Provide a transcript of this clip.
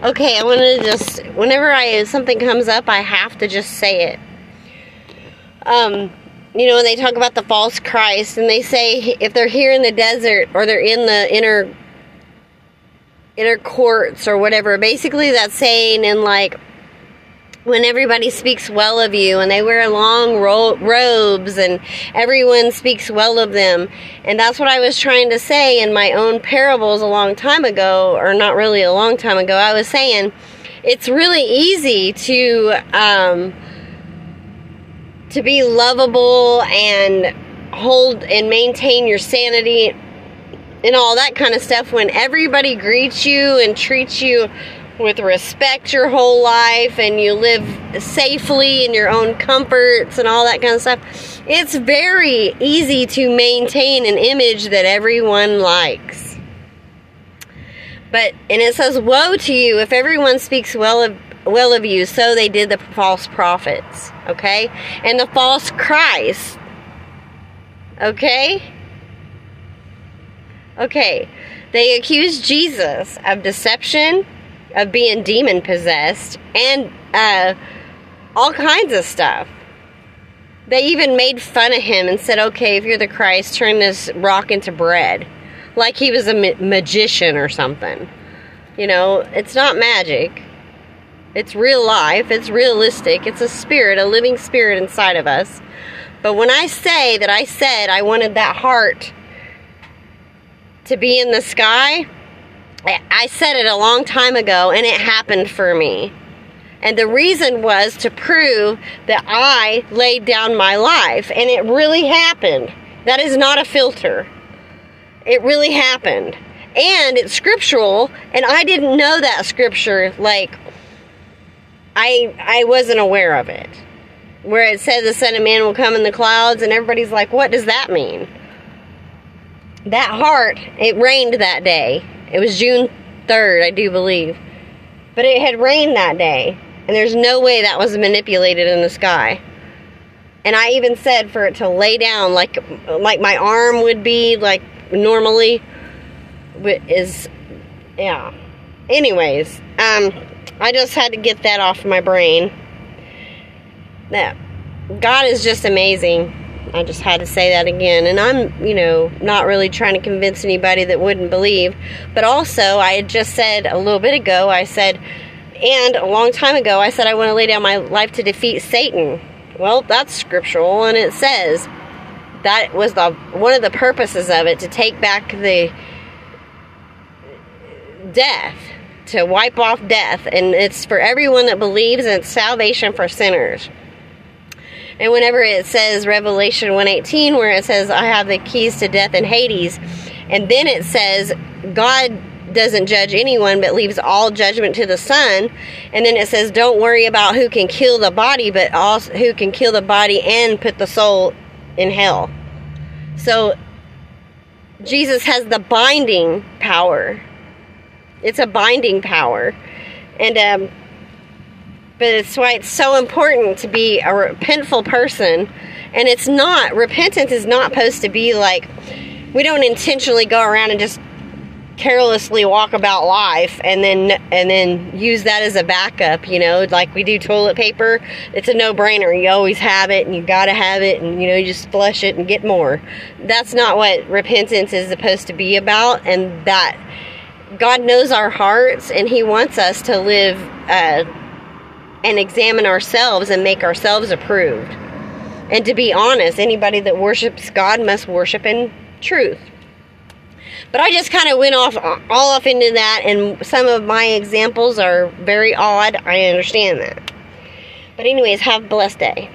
Okay, I want to just whenever I something comes up, I have to just say it. Um, you know, when they talk about the false Christ, and they say if they're here in the desert or they're in the inner inner courts or whatever, basically that's saying in like when everybody speaks well of you and they wear long ro- robes and everyone speaks well of them. And that's what I was trying to say in my own parables a long time ago, or not really a long time ago. I was saying it's really easy to um, to be lovable and hold and maintain your sanity and all that kind of stuff when everybody greets you and treats you with respect your whole life and you live safely in your own comforts and all that kind of stuff, it's very easy to maintain an image that everyone likes. But and it says, "Woe to you if everyone speaks well of well of you, so they did the false prophets." Okay, and the false Christ. Okay. Okay, they accused Jesus of deception, of being demon possessed and uh, all kinds of stuff. They even made fun of him and said, okay, if you're the Christ, turn this rock into bread. Like he was a ma- magician or something. You know, it's not magic. It's real life. It's realistic. It's a spirit, a living spirit inside of us. But when I say that I said I wanted that heart to be in the sky, I said it a long time ago and it happened for me. And the reason was to prove that I laid down my life. And it really happened. That is not a filter. It really happened. And it's scriptural. And I didn't know that scripture. Like, I, I wasn't aware of it. Where it says the Son of Man will come in the clouds. And everybody's like, what does that mean? That heart, it rained that day. It was June 3rd, I do believe. But it had rained that day, and there's no way that was manipulated in the sky. And I even said for it to lay down like like my arm would be like normally is yeah. Anyways, um I just had to get that off my brain. That God is just amazing. I just had to say that again. And I'm, you know, not really trying to convince anybody that wouldn't believe. But also, I had just said a little bit ago, I said, and a long time ago, I said I want to lay down my life to defeat Satan. Well, that's scriptural, and it says that was the one of the purposes of it to take back the death, to wipe off death, and it's for everyone that believes, and salvation for sinners. And whenever it says Revelation 118 where it says I have the keys to death and Hades and then it says God doesn't judge anyone but leaves all judgment to the son and then it says don't worry about who can kill the body but also who can kill the body and put the soul in hell. So Jesus has the binding power. It's a binding power. And um but it's why it's so important to be a repentful person. And it's not, repentance is not supposed to be like, we don't intentionally go around and just carelessly walk about life and then and then use that as a backup you know? Like we do toilet paper it's a no-brainer. You always have it and you got to have it and you know you just flush it and get more. That's not what repentance is supposed to be about and that god knows our hearts and he wants us to live uh, and examine ourselves and make ourselves approved. And to be honest, anybody that worships God must worship in truth. But I just kind of went off all off into that, and some of my examples are very odd. I understand that. But, anyways, have a blessed day.